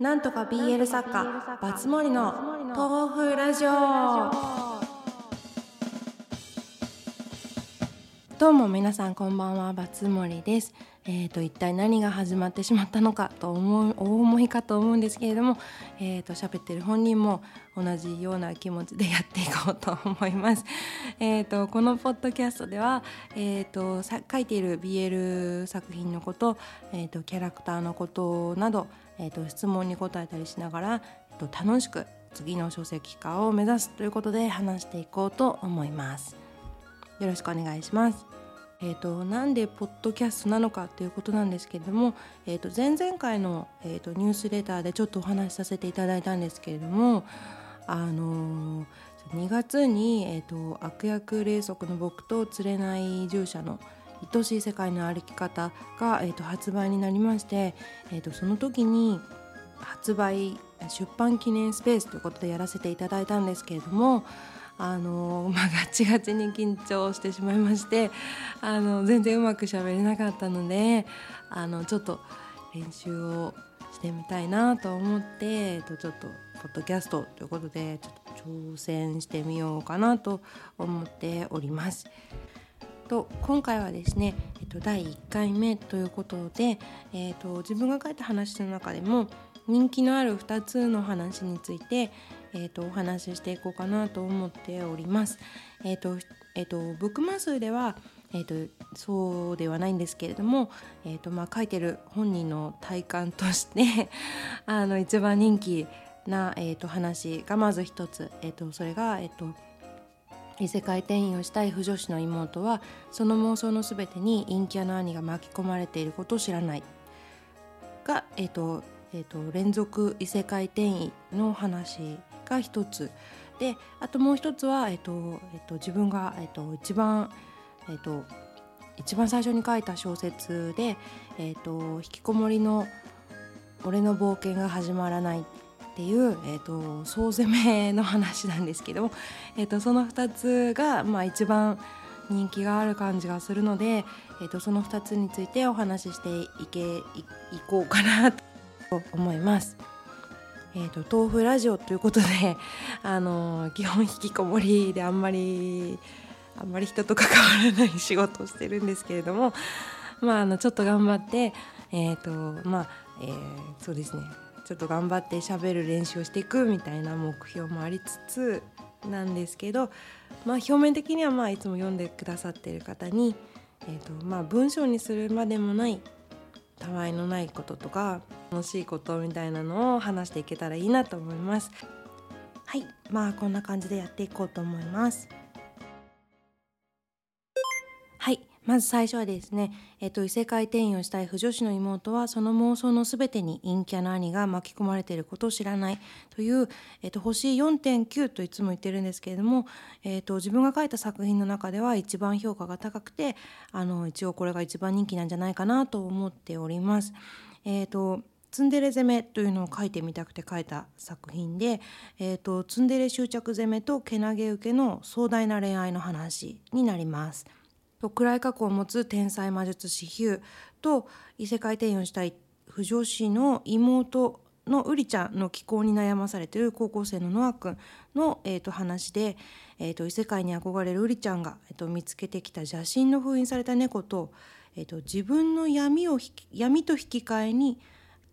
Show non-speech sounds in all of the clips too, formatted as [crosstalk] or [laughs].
なんとか BL 作家バツモリの豆腐ラジオ。どうも皆さんこんばんはバツモリです。えーと、一体何が始まってしまったのかと思う大思いかと思うんですけれども、えーと、喋ってる本人も同じような気持ちでやっていこうと思います。[laughs] えーと、このポッドキャストでは、えー、と書いている BL 作品のこと、えー、とキャラクターのことなど、えー、と質問に答えたりしながら、えー、と楽しく次の書籍化を目指すということで話していこうと思います。よろしくお願いします。えーと、なんでポッドキャストなのかということなんですけれども、えーと、前々回の、えーと、ニュースレターでちょっとお話しさせていただいたんですけれども、あのー、2月に、えー、と悪役霊則の僕と釣れない従者の愛しい世界の歩き方が、えー、と発売になりまして、えー、とその時に発売出版記念スペースということでやらせていただいたんですけれどもあの [laughs] まあ、ガチガチに緊張してしまいましてあの全然うまくしゃべれなかったのであのちょっと練習をしてみたいなと思って、えっと、ちょっとポッドキャストということでちょっと挑戦してみようかなと思っております。と今回はですね、えっと、第1回目ということで、えっと、自分が書いた話の中でも人気のある2つの話について、えーと、お話ししていこうかなと思っております。えっ、と,、えーと、ブックマ数では、えーと、そうではないんですけれども、えーとまあ、書いてる本人の体感として [laughs] あの一番人気な、えー、と話がまず一つ、えー、とそれが、えー、と異世界転移をしたい腐女子の妹はその妄想のすべてに陰キャの兄が巻き込まれていることを知らない。が、えーとえーと連続異世界転移の話が一つ。であともう一つは、えっとえっと、自分が、えっと、一番、えっと、一番最初に書いた小説で「えっと、引きこもりの俺の冒険が始まらない」っていう、えっと、総攻めの話なんですけど、[laughs] えっと、その2つが、まあ、一番人気がある感じがするので、えっと、その2つについてお話ししていけいこうかなと思います。えーと、豆腐ラジオということで、[laughs] あの基本引きこもりであんまりあんまり人と関わらない仕事をしてるんですけれども、まあ、あのちょっと頑張って、えーとまあえー、そうですねちょっと頑張って喋る練習をしていくみたいな目標もありつつなんですけど、まあ、表面的にはまあいつも読んでくださっている方に、えーとまあ、文章にするまでもないたわいのないこととか楽しいことみたいなのを話していけたらいいなと思います。はい。まあこんな感じでやっていこうと思います。まず最初はですね、えっと、異世界転移をしたい不女子の妹はその妄想のすべてに陰キャな兄が巻き込まれていることを知らないという、えっと、星4.9といつも言ってるんですけれども、えっと、自分が書いた作品の中では一番評価が高くてあの一応これが一番人気なんじゃないかなと思っております。えっとツンデレ攻めというのを書いてみたくて書いた作品で、えーとツンデレ執着攻めとけなげ受けの壮大な恋愛の話になります。と暗い過去を持つ天才魔術師ヒューと異世界転用したい不女子の妹のウリちゃんの気候に悩まされている高校生のノア君の、えー、と話で、えー、と異世界に憧れるウリちゃんが、えー、と見つけてきた邪神の封印された猫と,、えー、と自分の闇を闇と引き換えに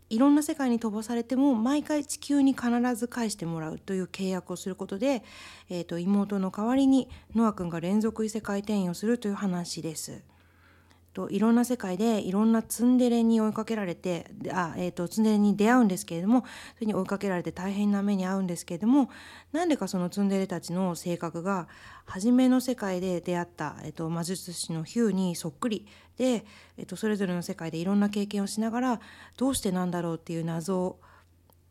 いろんな世界に飛ばされても毎回地球に必ず返してもらうという契約をすることで、えーと、妹の代わりにノア君が連続異世界転移をするという話です。といろんな世界でいろんなツンデレに追いかけられてあ、えーと、ツンデレに出会うんですけれどもそれに追いかけられて大変な目に遭うんですけれどもなんでかそのツンデレたちの性格が初めの世界で出会った、えーと、魔術師のヒューにそっくりで、えーと、それぞれの世界でいろんな経験をしながらどうしてなんだろうっていう謎、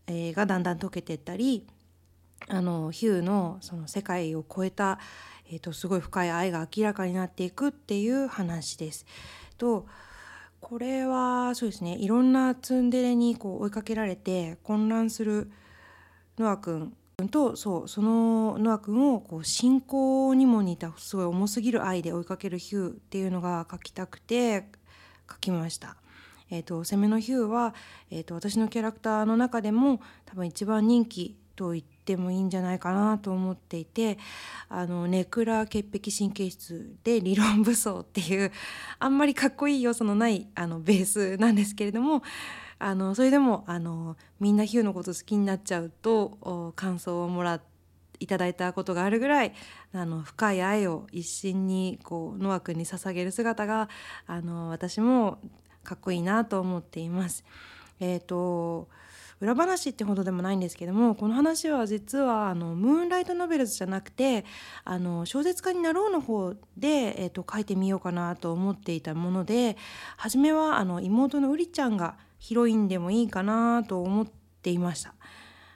えー、がだんだん解けていったりあのヒューのその世界を超えたえーと、すごい深い愛が明らかになっていくっていう話です。とこれはそうですねいろんなツンデレにこう追いかけられて混乱するノア君とそうそのノア君をこう信仰にも似たすごい重すぎる愛で追いかけるヒューっていうのが書きたくて書きました。えーと、攻めのヒューは、えーと、私のキャラクターの中でも多分一番人気と言ってもいいんじゃないかなと思っていてあのネクラ潔癖神経質で理論武装っていう [laughs] あんまりかっこいい要素のないあのベースなんですけれどもあのそれでもあのみんなヒューのこと好きになっちゃうと感想をもらいただいたことがあるぐらいあの深い愛を一心にこうノア君に捧げる姿があの私もかっこいいなと思っています。えーと裏話ってほどでもないんですけどもこの話は実はあのムーンライトノベルズじゃなくてあの小説家になろうの方で、えーと、書いてみようかなと思っていたもので初めはあの妹のうりちゃんがヒロインでもいいかなと思っていました。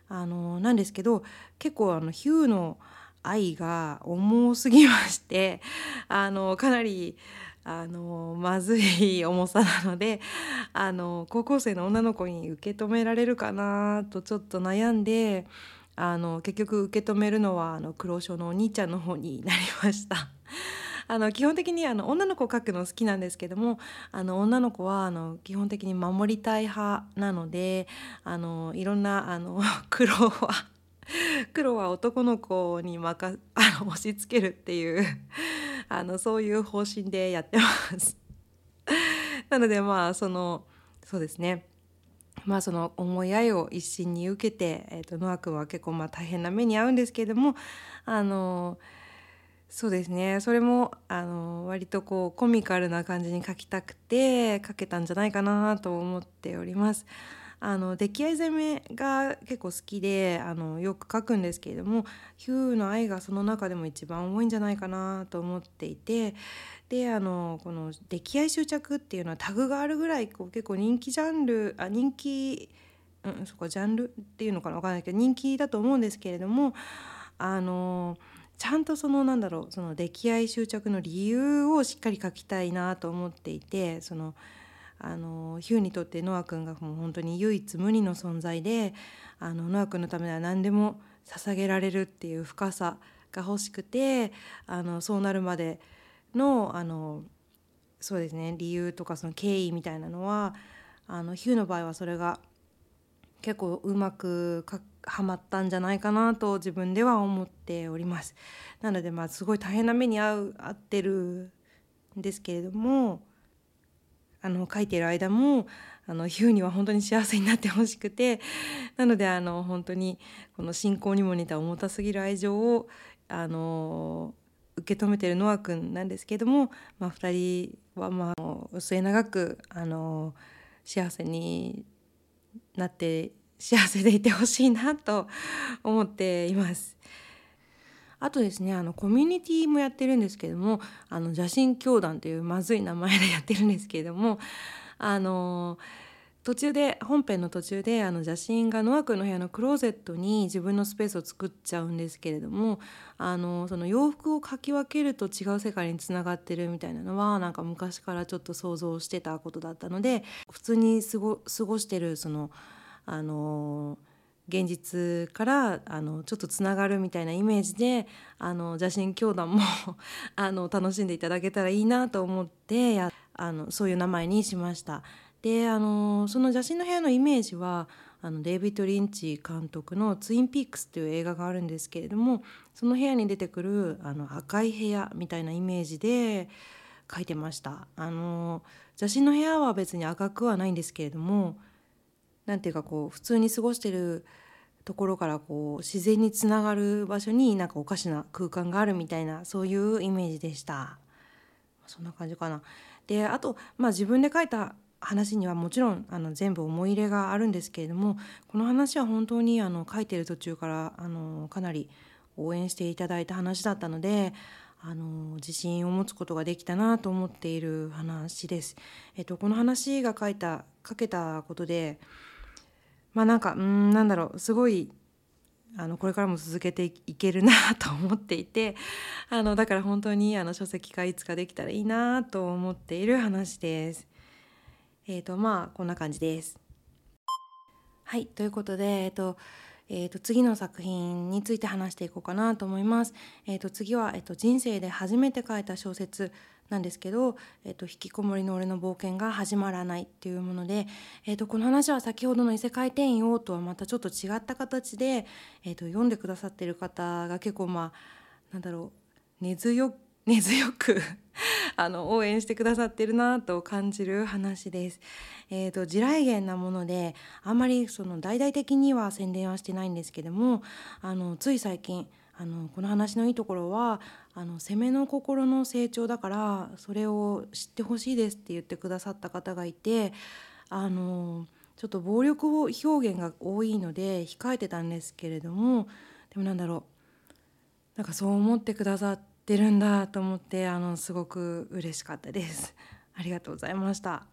あのなんですけど結構あのヒューの愛が重すぎましてあのかなりあのまずい重さなのであの高校生の女の子に受け止められるかなとちょっと悩んであの結局受け止めるのはあの黒潮のお兄ちゃんの方になりました。あの基本的にあの女の子を描くの好きなんですけどもあの女の子はあの基本的に守りたい派なのであのいろんなあの [laughs] 苦労は黒は男の子に任あの押し付けるっていうあのそういう方針でやってます。[laughs] なのでまあそのそうですね。まあその思い合いを一心に受けて、えーと、ノア君は結構まあ大変な目に遭うんですけれどもあのそうですね。それもあの割とこうコミカルな感じに書きたくて書けたんじゃないかなと思っております。あの出来合い攻めが結構好きであのよく書くんですけれどもヒューの愛がその中でも一番多いんじゃないかなと思っていてであのこの出来合い執着っていうのはタグがあるぐらいこう結構人気ジャンルあ人気うんそこジャンルっていうのかな分かんないけど人気だと思うんですけれどもあのちゃんとそのなんだろうその溺愛執着の理由をしっかり書きたいなと思っていてそのあのヒューにとってノア君がもう本当に唯一無二の存在であのノア君のためなら何でも捧げられるっていう深さが欲しくてあのそうなるまでのあのそうですね理由とかその経緯みたいなのはあのヒューの場合はそれが結構うまくはまったんじゃないかなと自分では思っております。なのでまあすごい大変な目に遭う遭ってるんですけれどもあの書いている間もあのヒューには本当に幸せになってほしくてなのであの本当にこの信仰にも似た重たすぎる愛情をあの受け止めてるノア君なんですけども、まあ、2人はまあ末永くあの幸せになって幸せでいてほしいなと思っています。あとですねあのコミュニティもやってるんですけどもあの邪神教団というまずい名前でやってるんですけれどもあの途中で本編の途中であの邪神がノア君の部屋のクローゼットに自分のスペースを作っちゃうんですけれどもあのその洋服をかき分けると違う世界につながってるみたいなのはなんか昔からちょっと想像してたことだったので普通に過ご過ごしてるそのあの現実からあのちょっとつながるみたいなイメージであの邪神教団も [laughs] あの楽しんでいただけたらいいなと思ってやあのそういう名前にしました。であのその邪神の部屋のイメージはあのデイビッド・リンチ監督の「ツインピークス」という映画があるんですけれどもその部屋に出てくるあの赤い部屋みたいなイメージで書いてました。あの邪神の部屋は別に赤くはないんですけれども何ていうかこう普通に過ごしてるところからこう自然につながる場所になんかおかしな空間があるみたいなそういうイメージでしたそんな感じかなであとまあ自分で書いた話にはもちろんあの全部思い入れがあるんですけれどもこの話は本当にあの書いてる途中からあのかなり応援していただいた話だったのであの自信を持つことができたなと思っている話です。えっと、この話が書いた書けたことでまあなんかうんなんだろうすごいあのこれからも続けていけるなと思っていて [laughs] あのだから本当にあの書籍化いつかできたらいいなと思っている話です。えっ、ー、とまあこんな感じです。はいということで、えっ、ー、とえー、と次の作品について話していこうかなと思います。えー、と次は、えー、と人生で初めて書いた小説なんですけど「えー、と引きこもりの俺の冒険が始まらない」っていうもので、えー、とこの話は先ほどの異世界転用とはまたちょっと違った形で、えー、と読んでくださってる方が結構まあなんだろう根強根強くあの応援してくださってるなと感じる話です。えーと、地雷原なものであんまりその大々的には宣伝はしてないんですけどもあのつい最近あのこの話のいいところはあの攻めの心の成長だからそれを知ってほしいですって言ってくださった方がいてあのちょっと暴力表現が多いので控えてたんですけれどもでもなんだろうなんかそう思ってくださってるんだと思ってあのすごく嬉しかったです。[laughs] ありがとうございました。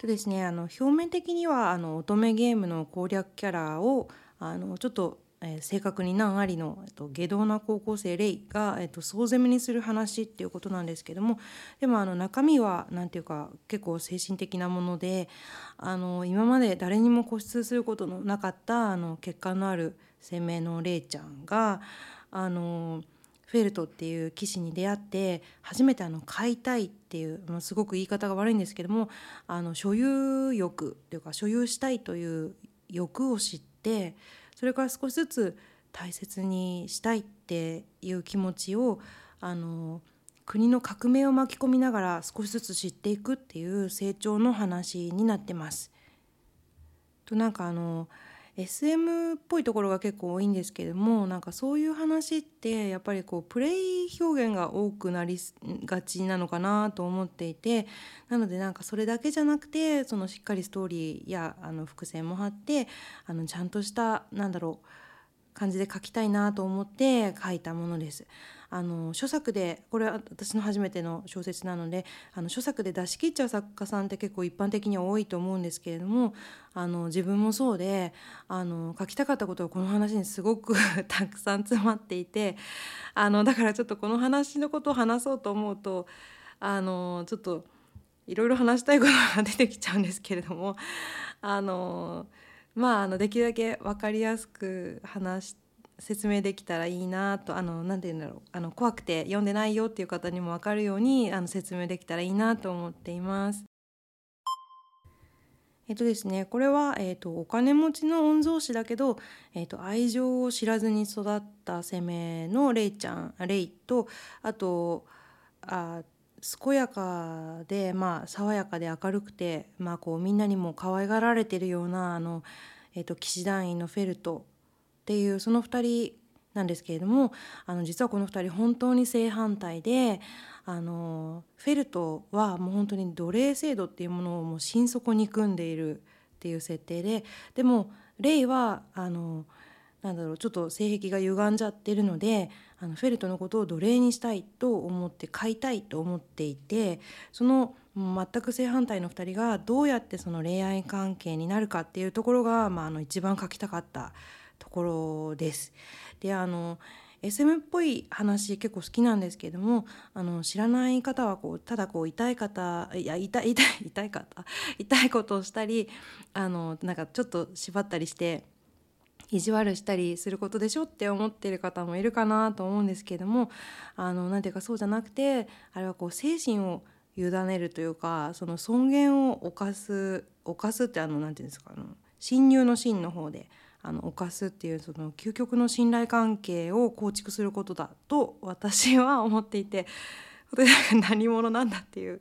とですねあの表面的にはあの乙女ゲームの攻略キャラをあのちょっとえー、正確に難ありの、えっと、下道な高校生レイが、えっと、総攻めにする話っていうことなんですけどもでもあの中身は何て言うか結構精神的なものであの今まで誰にも固執することのなかったあの血管のある攻めのレイちゃんがあのフェルトっていう騎士に出会って初めてあの飼いたいっていう、まあ、すごく言い方が悪いんですけどもあの所有欲というか所有したいという欲を知ってそれから少しずつ大切にしたいっていう気持ちをあの国の革命を巻き込みながら少しずつ知っていくっていう成長の話になってます。となんかあの SM っぽいところが結構多いんですけどもなんかそういう話ってやっぱりこうプレイ表現が多くなりがちなのかなと思っていてなのでなんかそれだけじゃなくてそのしっかりストーリーやあの伏線も張ってあのちゃんとしたなんだろう感じで書きたいなと思って書いたものです。あの著作でこれは私の初めての小説なのであの著作で出し切っちゃう作家さんって結構一般的には多いと思うんですけれどもあの自分もそうであの書きたかったことがこの話にすごく [laughs] たくさん詰まっていてあのだからちょっとこの話のことを話そうと思うとあのちょっといろいろ話したいことが出てきちゃうんですけれどもあのまああのできるだけ分かりやすく話して説明できたらいいなとあの何て言うんだろうあの怖くて読んでないよっていう方にも分かるようにあの説明できたらいいなと思っています。えっとですね、これは、えっと、お金持ちの御曹司だけど、えっと、愛情を知らずに育った攻めのレイちゃんレイとあとあ健やかで、まあ、爽やかで明るくて、まあ、こうみんなにも可愛がられてるようなあの、えっと、騎士団員のフェルトっていうその2人なんですけれどもあの実はこの2人本当に正反対であのフェルトはもう本当に奴隷制度っていうものをもう心底憎んでいるっていう設定ででもレイはあのなんだろうちょっと性癖が歪んじゃってるのであのフェルトのことを奴隷にしたいと思って飼いたいと思っていてその全く正反対の2人がどうやってその恋愛関係になるかっていうところが、まあ、あの一番書きたかったころです。であの SM っぽい話結構好きなんですけれどもあの知らない方はこうただこう痛い方いや痛い痛い [laughs] 痛い方痛いことをしたりあのなんかちょっと縛ったりして意地悪したりすることでしょって思ってる方もいるかなと思うんですけれどもあのなんていうかそうじゃなくてあれはこう精神を委ねるというかその尊厳を犯す犯すってあのなんていうんですかあの侵入の真の方であの犯すっていうその究極の信頼関係を構築することだと私は思っていて何者なんだっていう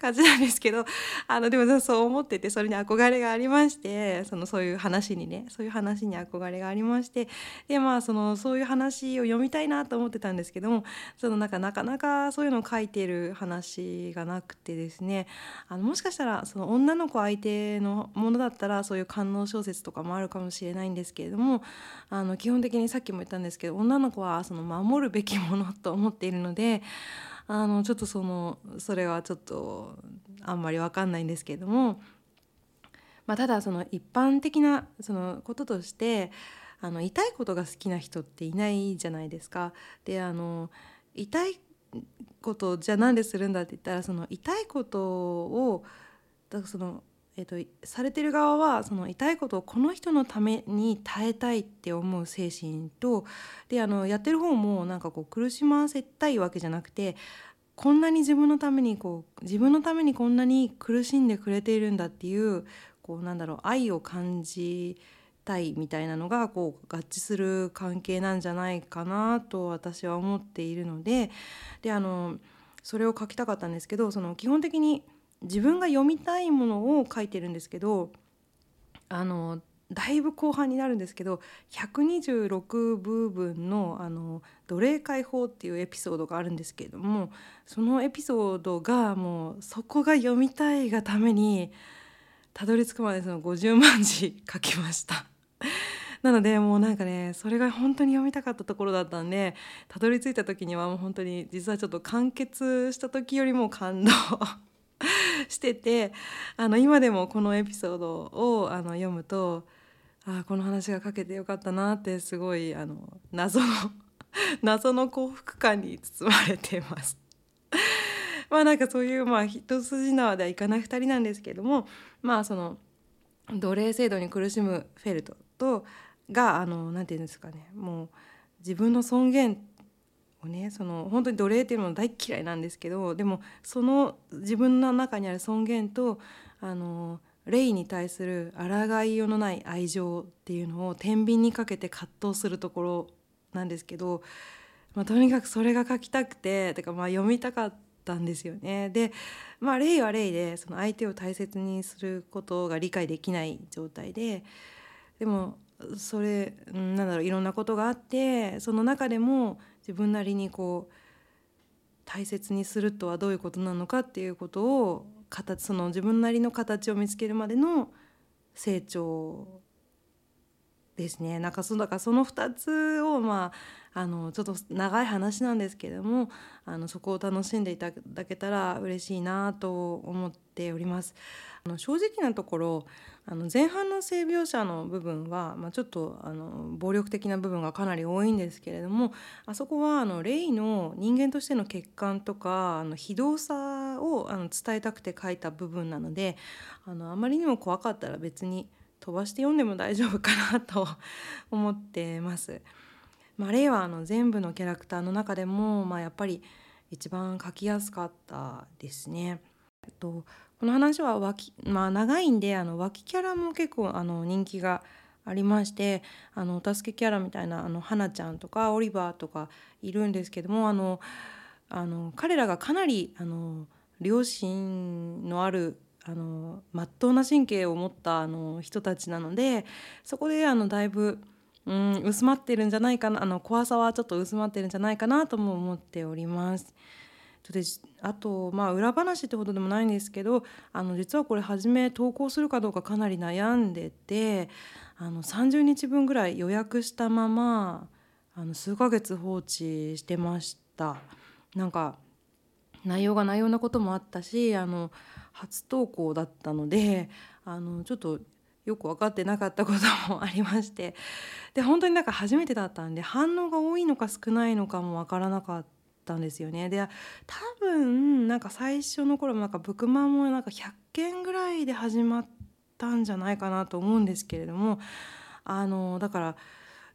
感じなんですけどあのでもそう思っててそれに憧れがありましてそのそういう話にねそういう話に憧れがありましてでまあそのそういう話を読みたいなと思ってたんですけどもそのなかなかなかそういうのを書いてる話がなくてですねあのもしかしたらその女の子相手のものだったらそういう官能小説とかもあるかもしれないんですけれどもあの基本的にさっきも言ったんですけど女の子はその守るべきものと思っているのであのちょっとそのそれはちょっとあんまり分かんないんですけれども、まあ、ただその一般的なそのこととしてあの痛いことが好きな人っていないじゃないですか。であの痛いことじゃあなんでするんだって言ったらその痛いことをだそのえっと、されてる側はその痛いことをこの人のために耐えたいって思う精神とであのやってる方もなんかこう苦しませたいわけじゃなくてこんなに自分のためにこう自分のためにこんなに苦しんでくれているんだっていうこうなんだろう愛を感じたいみたいなのがこう合致する関係なんじゃないかなと私は思っているのでであのそれを書きたかったんですけどその基本的に自分が読みたいものを書いてるんですけどあのだいぶ後半になるんですけど126部分のあの奴隷解放っていうエピソードがあるんですけれどもそのエピソードがもうそこが読みたいがためにたどり着くまでその50万字書きました。[laughs] なのでもうなんかねそれが本当に読みたかったところだったんでたどり着いた時にはもう本当に実はちょっと完結した時よりも感動。[laughs] しててあの今でもこのエピソードをあの読むとあこの話が書けてよかったなってすごいあの謎の [laughs] 謎の幸福感に包まれてます。[laughs] まあなんかそういうまあ一筋縄ではいかない2人なんですけどもまあその奴隷制度に苦しむフェルトとがあのなていうんですかねもう自分の尊厳をねその本当に奴隷っていうのも大嫌いなんですけどでもその自分の中にある尊厳とあの霊に対する抗いようのない愛情っていうのを天秤にかけて葛藤するところなんですけど、まあ、とにかくそれが書きたくててかまあ読みたかったんですよね。でまあ霊は霊でその相手を大切にすることが理解できない状態ででもそれなんだろういろんなことがあってその中でも自分なりにこう大切にするとはどういうことなのかっていうことを形その自分なりの形を見つけるまでの成長ですねなんかそだからその2つをまああのちょっと長い話なんですけれどもあのそこを楽しんでいただけたら嬉しいなと思っております。あの正直なところあの前半の性描写の部分は、まあ、ちょっとあの暴力的な部分がかなり多いんですけれどもあそこはあのレイの人間としての欠陥とかあの非道さをあの伝えたくて書いた部分なのであのあまりにも怖かったら別に飛ばして読んでも大丈夫かなと [laughs] 思ってます。まあ、レイはあの全部のキャラクターの中でも、まあ、やっぱり一番書きやすかったですね。とこの話は脇、まあ、長いんであの脇キャラも結構あの人気がありましてあのお助けキャラみたいなあの花ちゃんとかオリバーとかいるんですけどもあのあの彼らがかなりあの良心のあるあの真っ当な神経を持ったあの人たちなのでそこであのだいぶ、うん、薄まってるんじゃないかなあの怖さはちょっと薄まってるんじゃないかなとも思っております。であとまあ裏話ってことでもないんですけどあの実はこれ初め投稿するかどうかかなり悩んでてあの30日分ぐらい予約したままあの数ヶ月放置してました。なんか内容が内容なこともあったしあの初投稿だったのであのちょっとよく分かってなかったこともありましてで本当になんか初めてだったんで反応が多いのか少ないのかも分からなかったたんですよね。で多分なんか最初の頃もなんかブクマンもなんか100件ぐらいで始まったんじゃないかなと思うんですけれどもあのだから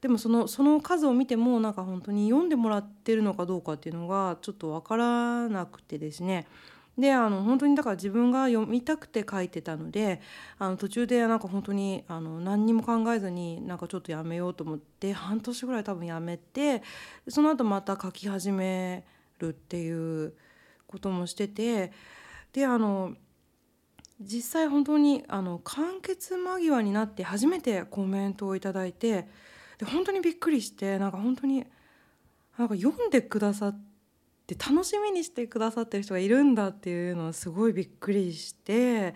でもそのその数を見てもなんか本当に読んでもらってるのかどうかっていうのがちょっと分からなくてですねであの本当にだから自分が読みたくて書いてたのであの途中でなんか本当にあの何にも考えずになんかちょっとやめようと思って半年ぐらい多分やめてその後また書き始めるっていうこともしててであの実際本当にあの完結間際になって初めてコメントを頂いてで本当にびっくりしてなんか本当になんか読んでくださって。で楽しみにしてくださってる人がいるんだっていうのはすごいびっくりして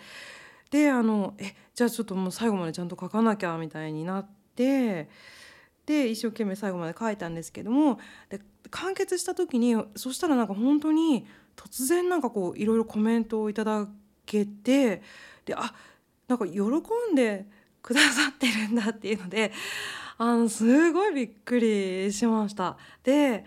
であのえじゃあちょっともう最後までちゃんと書かなきゃみたいになってで一生懸命最後まで書いたんですけどもで完結した時にそしたらなんか本当に突然なんかこういろいろコメントをいただけてであなんか喜んでくださってるんだっていうのであのすごいびっくりしました。で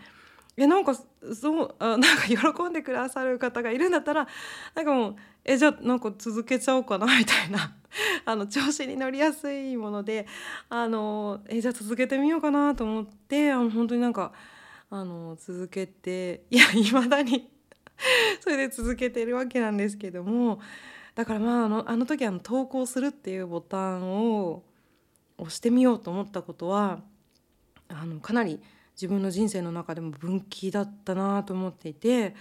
えなんかそう [laughs] あなんか喜んでくださる方がいるんだったらなんかもうえじゃあなんか続けちゃおうかなみたいな。[laughs] あの調子に乗りやすいものであのえじゃあ続けてみようかなと思ってあの本当になんかあの続けていや [laughs] いまだにそれで続けてるわけなんですけどもだからまああのあの時あの投稿するっていうボタンを押してみようと思ったことはあのかなり自分の人生の中でも分岐だったなと思っていて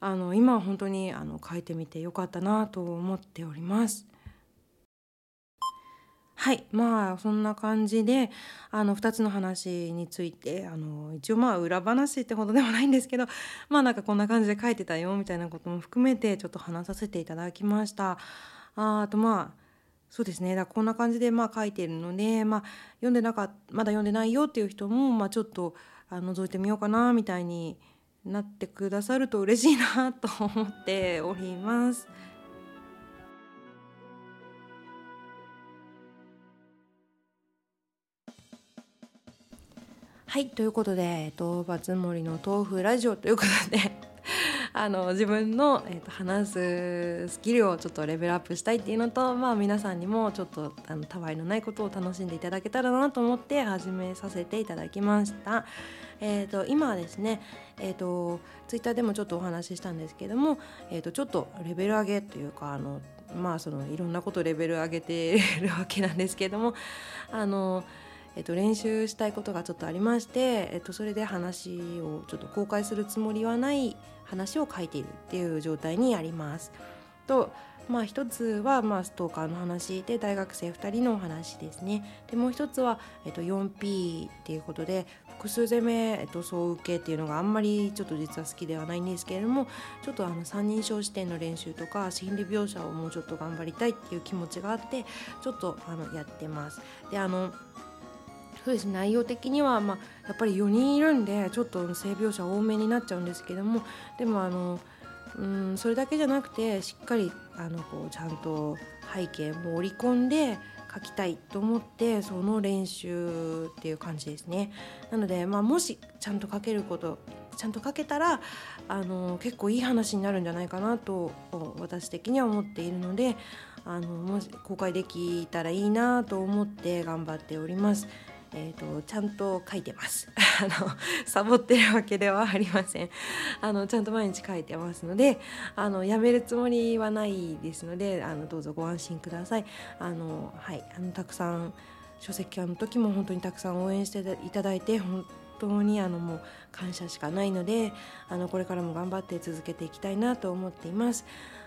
あの今は本当にあの書いてみてよかったなと思っております。はいまあそんな感じであの2つの話についてあの一応まあ裏話ってほどでもないんですけどまあなんかこんな感じで書いてたよみたいなことも含めてちょっと話させていただきました。ああとまあそうですねだこんな感じでまあ書いてるので、まあ、読んでなかまだ読んでないよっていう人も、まあ、ちょっとあ覗いてみようかなみたいになってくださると嬉しいなと思っております。はいということで、えっと、バツモリの豆腐ラジオということであの自分の、えっと、話すスキルをちょっとレベルアップしたいっていうのと、まあ、皆さんにもちょっとあのたわいのないことを楽しんでいただけたらなと思って始めさせていただきました。えーと、今はですね、えーと、ツイッターでもちょっとお話ししたんですけども、えーとちょっとレベル上げというかあのまあそのいろんなことレベル上げてるわけなんですけどもあのえっと、練習したいことがちょっとありまして、えっと、それで話をちょっと公開するつもりはない話を書いているっていう状態にあります。とまあ、一つはまあストーカーの話で大学生2人のお話ですねでもう一つは、えっと、4P っていうことで複数攻め、えっと、総受けっていうのがあんまりちょっと実は好きではないんですけれどもちょっとあの三人称視点の練習とか心理描写をもうちょっと頑張りたいっていう気持ちがあってちょっとあのやってます。であのそうです内容的には、まあ、やっぱり4人いるんでちょっと性描写多めになっちゃうんですけどもでもあのうんそれだけじゃなくてしっかりあのこうちゃんと背景も織り込んで書きたいと思ってその練習っていう感じですねなので、まあ、もしちゃんと書けることちゃんと書けたらあの結構いい話になるんじゃないかなと私的には思っているのであのもし公開できたらいいなと思って頑張っております。えーと、ちゃんと書いてます。[laughs] あのサボってるわけではありません。あのちゃんと毎日書いてますのであのやめるつもりはないですのであのどうぞご安心ください。あのはい。あのたくさん書籍の時も本当にたくさん応援していただいて本当にあのもう感謝しかないのであのこれからも頑張って続けていきたいなと思っています。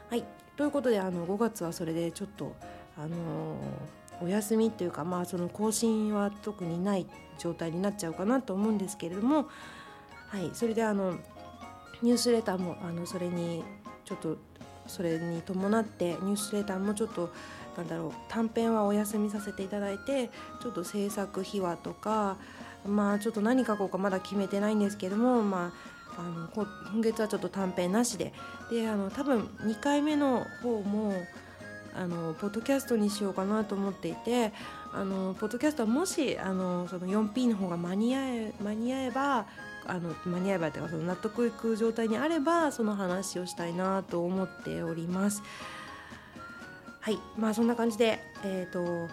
はい。ということであの5月はそれでちょっとあのーお休みっていうかまあその更新は特にない状態になっちゃうかなと思うんですけれどもはいそれであのニュースレターもあのそれにちょっとそれに伴ってニュースレターもちょっとなんだろう短編はお休みさせていただいてちょっと制作秘話とかまあちょっと何書こうかまだ決めてないんですけどもまああの今月はちょっと短編なしで。であの多分2回目の方もあのポッドキャストにしようかなと思っていてあのポッドキャストはもしあのその 4P の方が間に合え間に合えばあの間に合えばというかその納得いく状態にあればその話をしたいなと思っております。はいまあそんな感じでえ、ー、と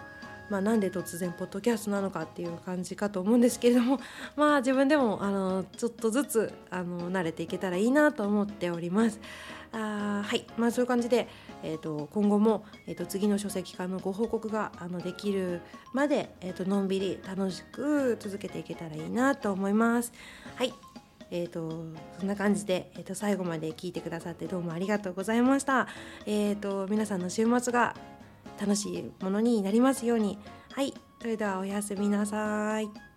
まあ、なんで突然ポッドキャストなのかっていう感じかと思うんですけれども [laughs] まあ自分でもあのちょっとずつあの慣れていけたらいいなと思っております。あはいまあそういう感じで、えーと、今後も、えーと、次の書籍化のご報告があのできるまで、えーと、のんびり楽しく続けていけたらいいなと思います。はいえーと、そんな感じで、えー、と最後まで聞いてくださってどうもありがとうございました。えー、と皆さんの週末が楽しいものになりますように。はい、それではおやすみなさい。